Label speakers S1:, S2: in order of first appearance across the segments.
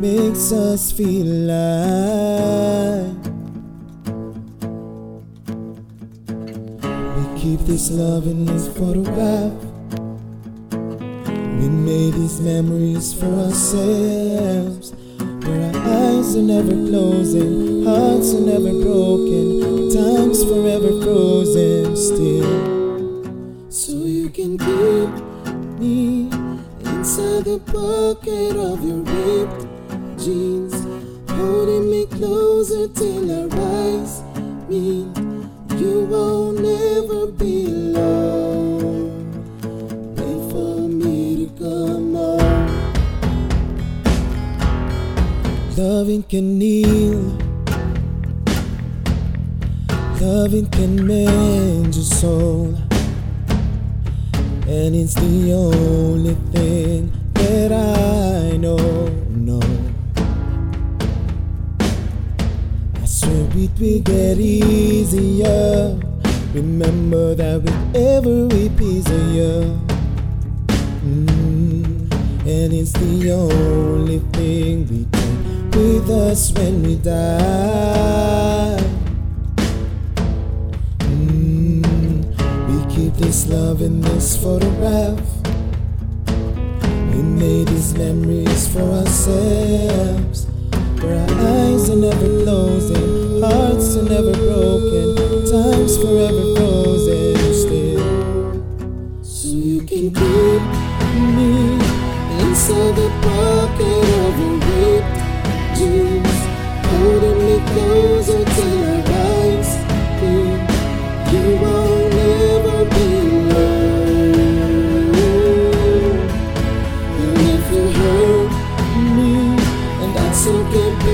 S1: makes us feel alive. We keep this love in this photograph. We made these memories for ourselves. Where our eyes are never closing, hearts are never broken, time's forever frozen still. So you can keep me inside the pocket of your ripped jeans, holding me closer till our eyes meet. You won't ever be alone. Wait for me to come home. Loving can heal. Loving can mend your soul. And it's the only get easier. Remember that with every piece of you. Mm, and it's the only thing we take with us when we die. Mm, we keep this love in this photograph. We made these memories for ourselves. Where our eyes are never can keep me inside the pocket of your ripped jeans, holding me closer till eyes meet. You won't ever be alone. And if you hurt me, and that's okay, baby,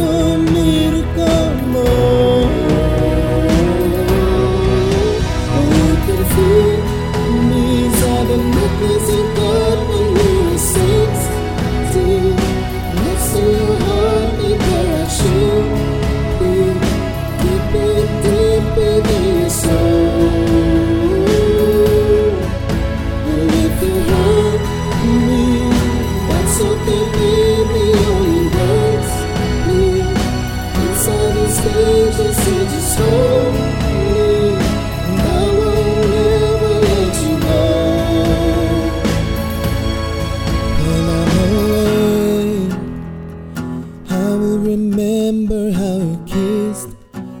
S1: Wait remember how you kissed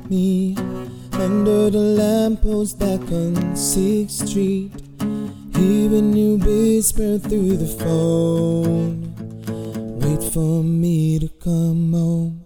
S1: me under the lamppost back on 6th Street. Hearing you whisper through the phone, wait for me to come.